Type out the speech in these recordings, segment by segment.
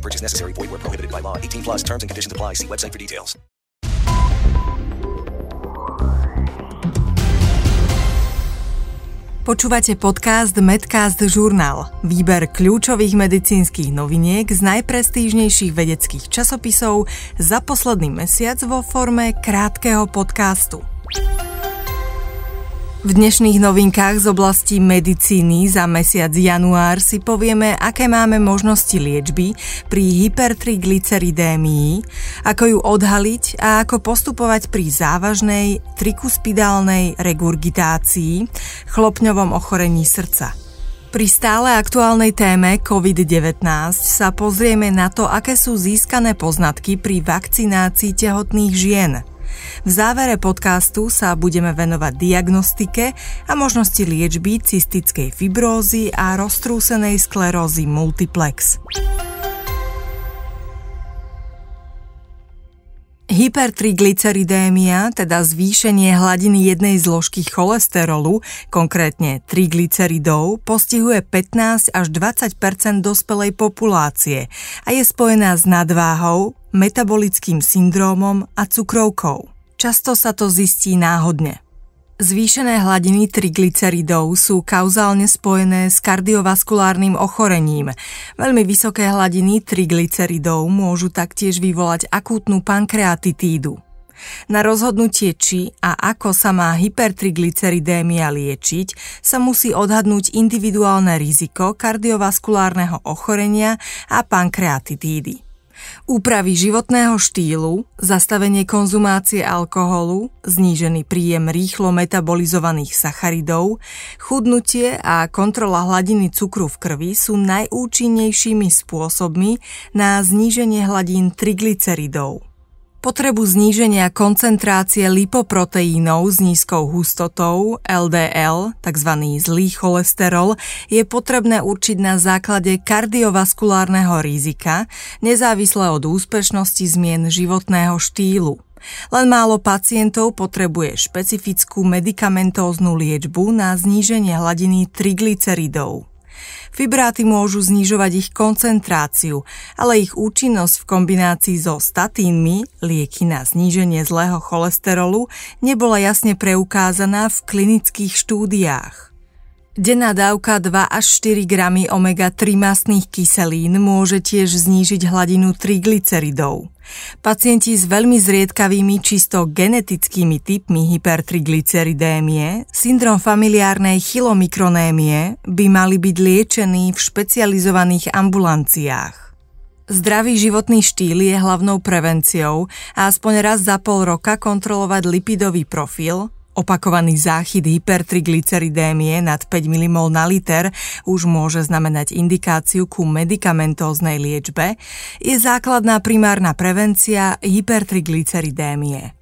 Purchase necessary. Void where prohibited by law. 18 plus terms and conditions apply. See website for details. Počúvate podcast Medcast Journal. Výber kľúčových medicínskych noviniek z najprestížnejších vedeckých časopisov za posledný mesiac vo forme krátkeho podcastu. V dnešných novinkách z oblasti medicíny za mesiac január si povieme, aké máme možnosti liečby pri hypertriglyceridémii, ako ju odhaliť a ako postupovať pri závažnej trikuspidálnej regurgitácii, chlopňovom ochorení srdca. Pri stále aktuálnej téme COVID-19 sa pozrieme na to, aké sú získané poznatky pri vakcinácii tehotných žien – v závere podcastu sa budeme venovať diagnostike a možnosti liečby cystickej fibrózy a roztrúsenej sklerózy multiplex. Hypertriglyceridémia, teda zvýšenie hladiny jednej zložky cholesterolu, konkrétne triglyceridov, postihuje 15 až 20% dospelej populácie a je spojená s nadváhou, metabolickým syndrómom a cukrovkou. Často sa to zistí náhodne. Zvýšené hladiny triglyceridov sú kauzálne spojené s kardiovaskulárnym ochorením. Veľmi vysoké hladiny triglyceridov môžu taktiež vyvolať akútnu pankreatitídu. Na rozhodnutie, či a ako sa má hypertriglyceridémia liečiť, sa musí odhadnúť individuálne riziko kardiovaskulárneho ochorenia a pankreatitídy. Úpravy životného štýlu, zastavenie konzumácie alkoholu, znížený príjem rýchlo metabolizovaných sacharidov, chudnutie a kontrola hladiny cukru v krvi sú najúčinnejšími spôsobmi na zníženie hladín triglyceridov. Potrebu zníženia koncentrácie lipoproteínov s nízkou hustotou LDL, tzv. zlý cholesterol, je potrebné určiť na základe kardiovaskulárneho rizika, nezávisle od úspešnosti zmien životného štýlu. Len málo pacientov potrebuje špecifickú medikamentóznu liečbu na zníženie hladiny triglyceridov. Fibráty môžu znižovať ich koncentráciu, ale ich účinnosť v kombinácii so statínmi, lieky na zníženie zlého cholesterolu, nebola jasne preukázaná v klinických štúdiách. Denná dávka 2 až 4 gramy omega-3 mastných kyselín môže tiež znížiť hladinu triglyceridov. Pacienti s veľmi zriedkavými čisto genetickými typmi hypertriglyceridémie, syndrom familiárnej chylomikronémie by mali byť liečení v špecializovaných ambulanciách. Zdravý životný štýl je hlavnou prevenciou a aspoň raz za pol roka kontrolovať lipidový profil, Opakovaný záchyt hypertriglyceridémie nad 5 mmol na liter už môže znamenať indikáciu ku medikamentóznej liečbe, je základná primárna prevencia hypertriglyceridémie.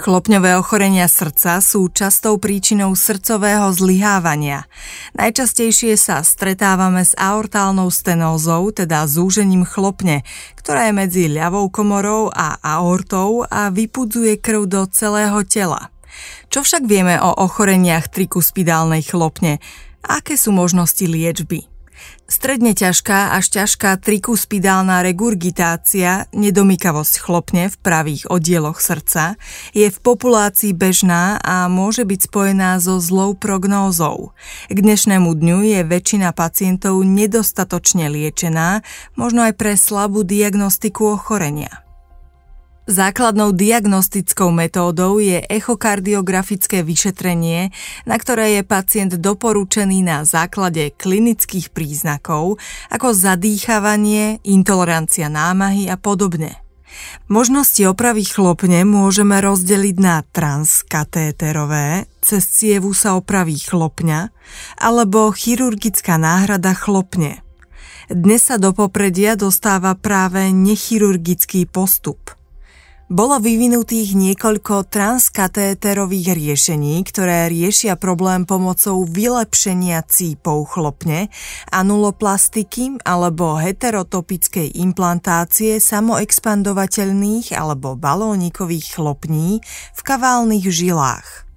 Chlopňové ochorenia srdca sú častou príčinou srdcového zlyhávania. Najčastejšie sa stretávame s aortálnou stenózou, teda zúžením chlopne, ktorá je medzi ľavou komorou a aortou a vypudzuje krv do celého tela. Čo však vieme o ochoreniach trikuspidálnej chlopne? Aké sú možnosti liečby? Stredne ťažká až ťažká trikuspidálna regurgitácia, nedomykavosť chlopne v pravých oddieloch srdca, je v populácii bežná a môže byť spojená so zlou prognózou. K dnešnému dňu je väčšina pacientov nedostatočne liečená, možno aj pre slabú diagnostiku ochorenia. Základnou diagnostickou metódou je echokardiografické vyšetrenie, na ktoré je pacient doporučený na základe klinických príznakov ako zadýchavanie, intolerancia námahy a podobne. Možnosti opravy chlopne môžeme rozdeliť na transkatéterové, cez cievu sa opraví chlopňa, alebo chirurgická náhrada chlopne – Dnes sa do popredia dostáva práve nechirurgický postup – bolo vyvinutých niekoľko transkatéterových riešení, ktoré riešia problém pomocou vylepšenia cípov chlopne, anuloplastiky alebo heterotopickej implantácie samoexpandovateľných alebo balónikových chlopní v kaválnych žilách.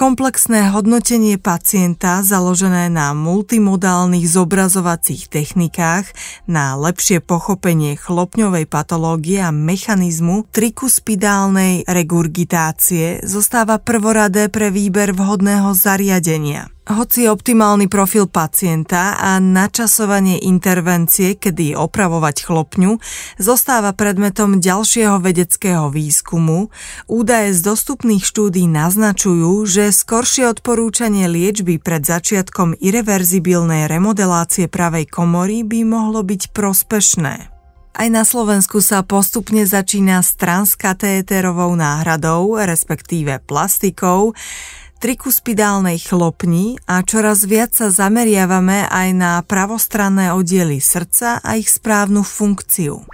Komplexné hodnotenie pacienta založené na multimodálnych zobrazovacích technikách na lepšie pochopenie chlopňovej patológie a mechanizmu trikuspidálnej regurgitácie zostáva prvoradé pre výber vhodného zariadenia. Hoci optimálny profil pacienta a načasovanie intervencie, kedy opravovať chlopňu, zostáva predmetom ďalšieho vedeckého výskumu, údaje z dostupných štúdí naznačujú, že skoršie odporúčanie liečby pred začiatkom irreverzibilnej remodelácie pravej komory by mohlo byť prospešné. Aj na Slovensku sa postupne začína s transkatéterovou náhradou, respektíve plastikou, trikuspidálnej chlopni a čoraz viac sa zameriavame aj na pravostranné oddiely srdca a ich správnu funkciu.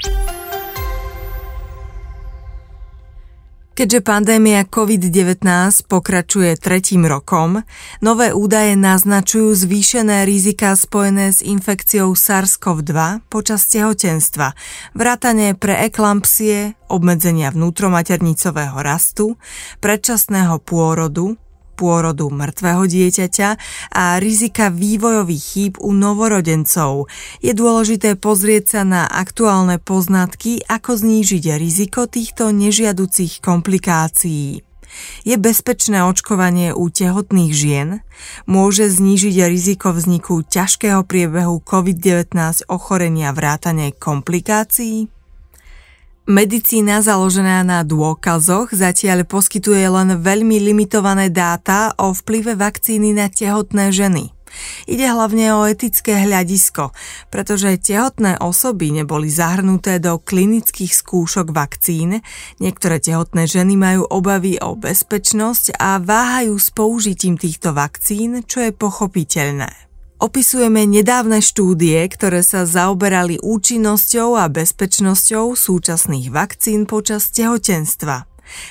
Keďže pandémia COVID-19 pokračuje tretím rokom, nové údaje naznačujú zvýšené rizika spojené s infekciou SARS-CoV-2 počas tehotenstva, vrátane preeklampsie, obmedzenia vnútromaternicového rastu, predčasného pôrodu, pôrodu mŕtvého dieťaťa a rizika vývojových chýb u novorodencov. Je dôležité pozrieť sa na aktuálne poznatky, ako znížiť riziko týchto nežiaducich komplikácií. Je bezpečné očkovanie u tehotných žien? Môže znížiť riziko vzniku ťažkého priebehu COVID-19 ochorenia vrátane komplikácií? Medicína založená na dôkazoch zatiaľ poskytuje len veľmi limitované dáta o vplyve vakcíny na tehotné ženy. Ide hlavne o etické hľadisko, pretože tehotné osoby neboli zahrnuté do klinických skúšok vakcín, niektoré tehotné ženy majú obavy o bezpečnosť a váhajú s použitím týchto vakcín, čo je pochopiteľné. Opisujeme nedávne štúdie, ktoré sa zaoberali účinnosťou a bezpečnosťou súčasných vakcín počas tehotenstva.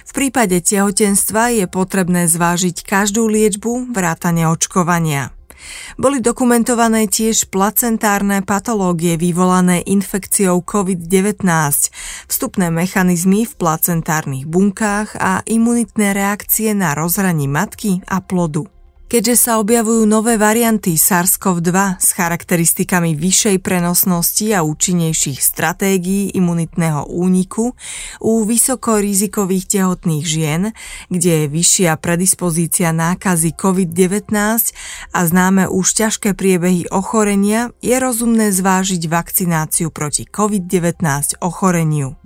V prípade tehotenstva je potrebné zvážiť každú liečbu vrátane očkovania. Boli dokumentované tiež placentárne patológie vyvolané infekciou COVID-19, vstupné mechanizmy v placentárnych bunkách a imunitné reakcie na rozhraní matky a plodu. Keďže sa objavujú nové varianty SARS-CoV-2 s charakteristikami vyššej prenosnosti a účinnejších stratégií imunitného úniku u vysokorizikových tehotných žien, kde je vyššia predispozícia nákazy COVID-19 a známe už ťažké priebehy ochorenia, je rozumné zvážiť vakcináciu proti COVID-19 ochoreniu.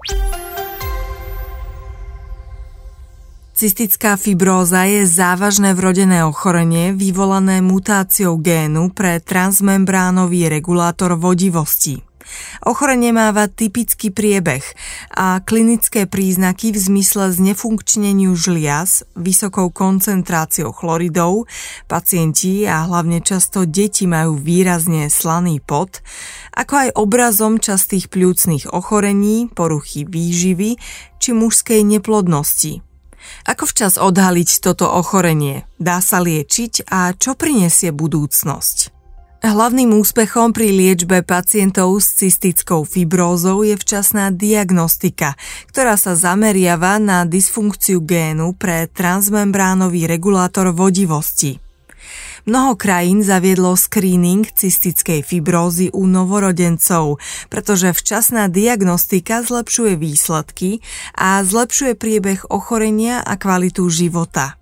Cystická fibróza je závažné vrodené ochorenie vyvolané mutáciou génu pre transmembránový regulátor vodivosti. Ochorenie máva typický priebeh a klinické príznaky v zmysle znefunkčneniu žliaz, vysokou koncentráciou chloridov, pacienti a hlavne často deti majú výrazne slaný pot, ako aj obrazom častých pľúcnych ochorení, poruchy výživy či mužskej neplodnosti – ako včas odhaliť toto ochorenie? Dá sa liečiť a čo prinesie budúcnosť? Hlavným úspechom pri liečbe pacientov s cystickou fibrózou je včasná diagnostika, ktorá sa zameriava na dysfunkciu génu pre transmembránový regulátor vodivosti. Mnoho krajín zaviedlo screening cystickej fibrózy u novorodencov, pretože včasná diagnostika zlepšuje výsledky a zlepšuje priebeh ochorenia a kvalitu života.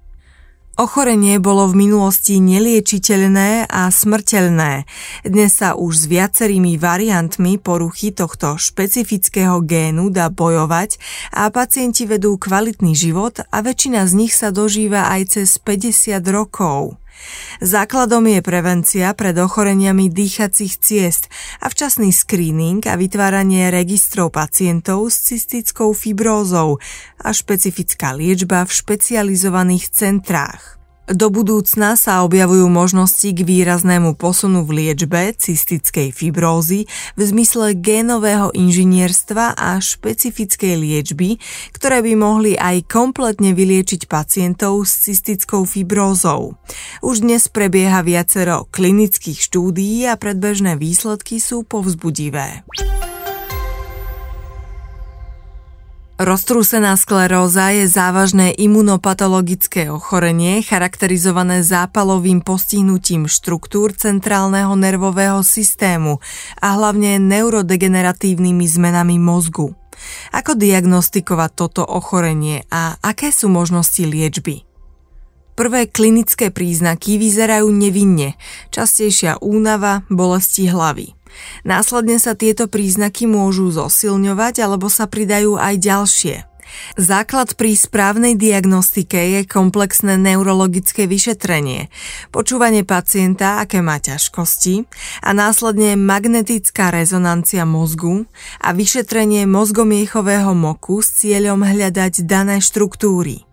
Ochorenie bolo v minulosti neliečiteľné a smrteľné. Dnes sa už s viacerými variantmi poruchy tohto špecifického génu dá bojovať a pacienti vedú kvalitný život a väčšina z nich sa dožíva aj cez 50 rokov. Základom je prevencia pred ochoreniami dýchacích ciest a včasný screening a vytváranie registrov pacientov s cystickou fibrózou a špecifická liečba v špecializovaných centrách. Do budúcna sa objavujú možnosti k výraznému posunu v liečbe cystickej fibrózy v zmysle génového inžinierstva a špecifickej liečby, ktoré by mohli aj kompletne vyliečiť pacientov s cystickou fibrózou. Už dnes prebieha viacero klinických štúdií a predbežné výsledky sú povzbudivé. Roztrúsená skleróza je závažné imunopatologické ochorenie charakterizované zápalovým postihnutím štruktúr centrálneho nervového systému a hlavne neurodegeneratívnymi zmenami mozgu. Ako diagnostikovať toto ochorenie a aké sú možnosti liečby? Prvé klinické príznaky vyzerajú nevinne, častejšia únava, bolesti hlavy. Následne sa tieto príznaky môžu zosilňovať alebo sa pridajú aj ďalšie. Základ pri správnej diagnostike je komplexné neurologické vyšetrenie, počúvanie pacienta, aké má ťažkosti a následne magnetická rezonancia mozgu a vyšetrenie mozgomiechového moku s cieľom hľadať dané štruktúry.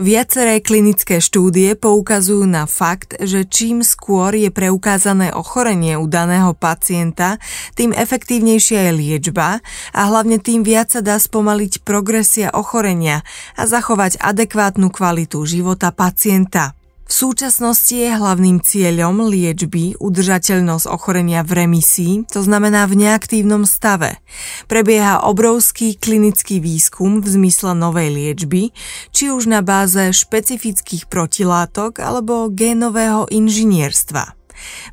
Viaceré klinické štúdie poukazujú na fakt, že čím skôr je preukázané ochorenie u daného pacienta, tým efektívnejšia je liečba a hlavne tým viac sa dá spomaliť progresia ochorenia a zachovať adekvátnu kvalitu života pacienta. V súčasnosti je hlavným cieľom liečby udržateľnosť ochorenia v remisii, to znamená v neaktívnom stave. Prebieha obrovský klinický výskum v zmysle novej liečby, či už na báze špecifických protilátok alebo génového inžinierstva.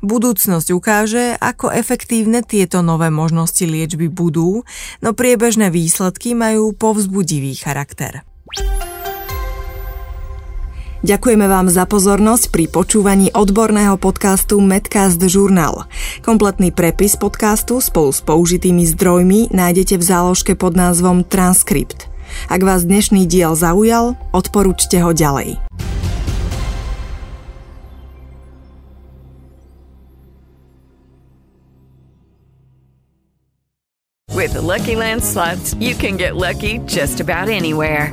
Budúcnosť ukáže, ako efektívne tieto nové možnosti liečby budú, no priebežné výsledky majú povzbudivý charakter. Ďakujeme vám za pozornosť pri počúvaní odborného podcastu Medcast Journal. Kompletný prepis podcastu spolu s použitými zdrojmi nájdete v záložke pod názvom Transkript. Ak vás dnešný diel zaujal, odporúčte ho ďalej. With the Lucky Land slots, you can get lucky just about anywhere.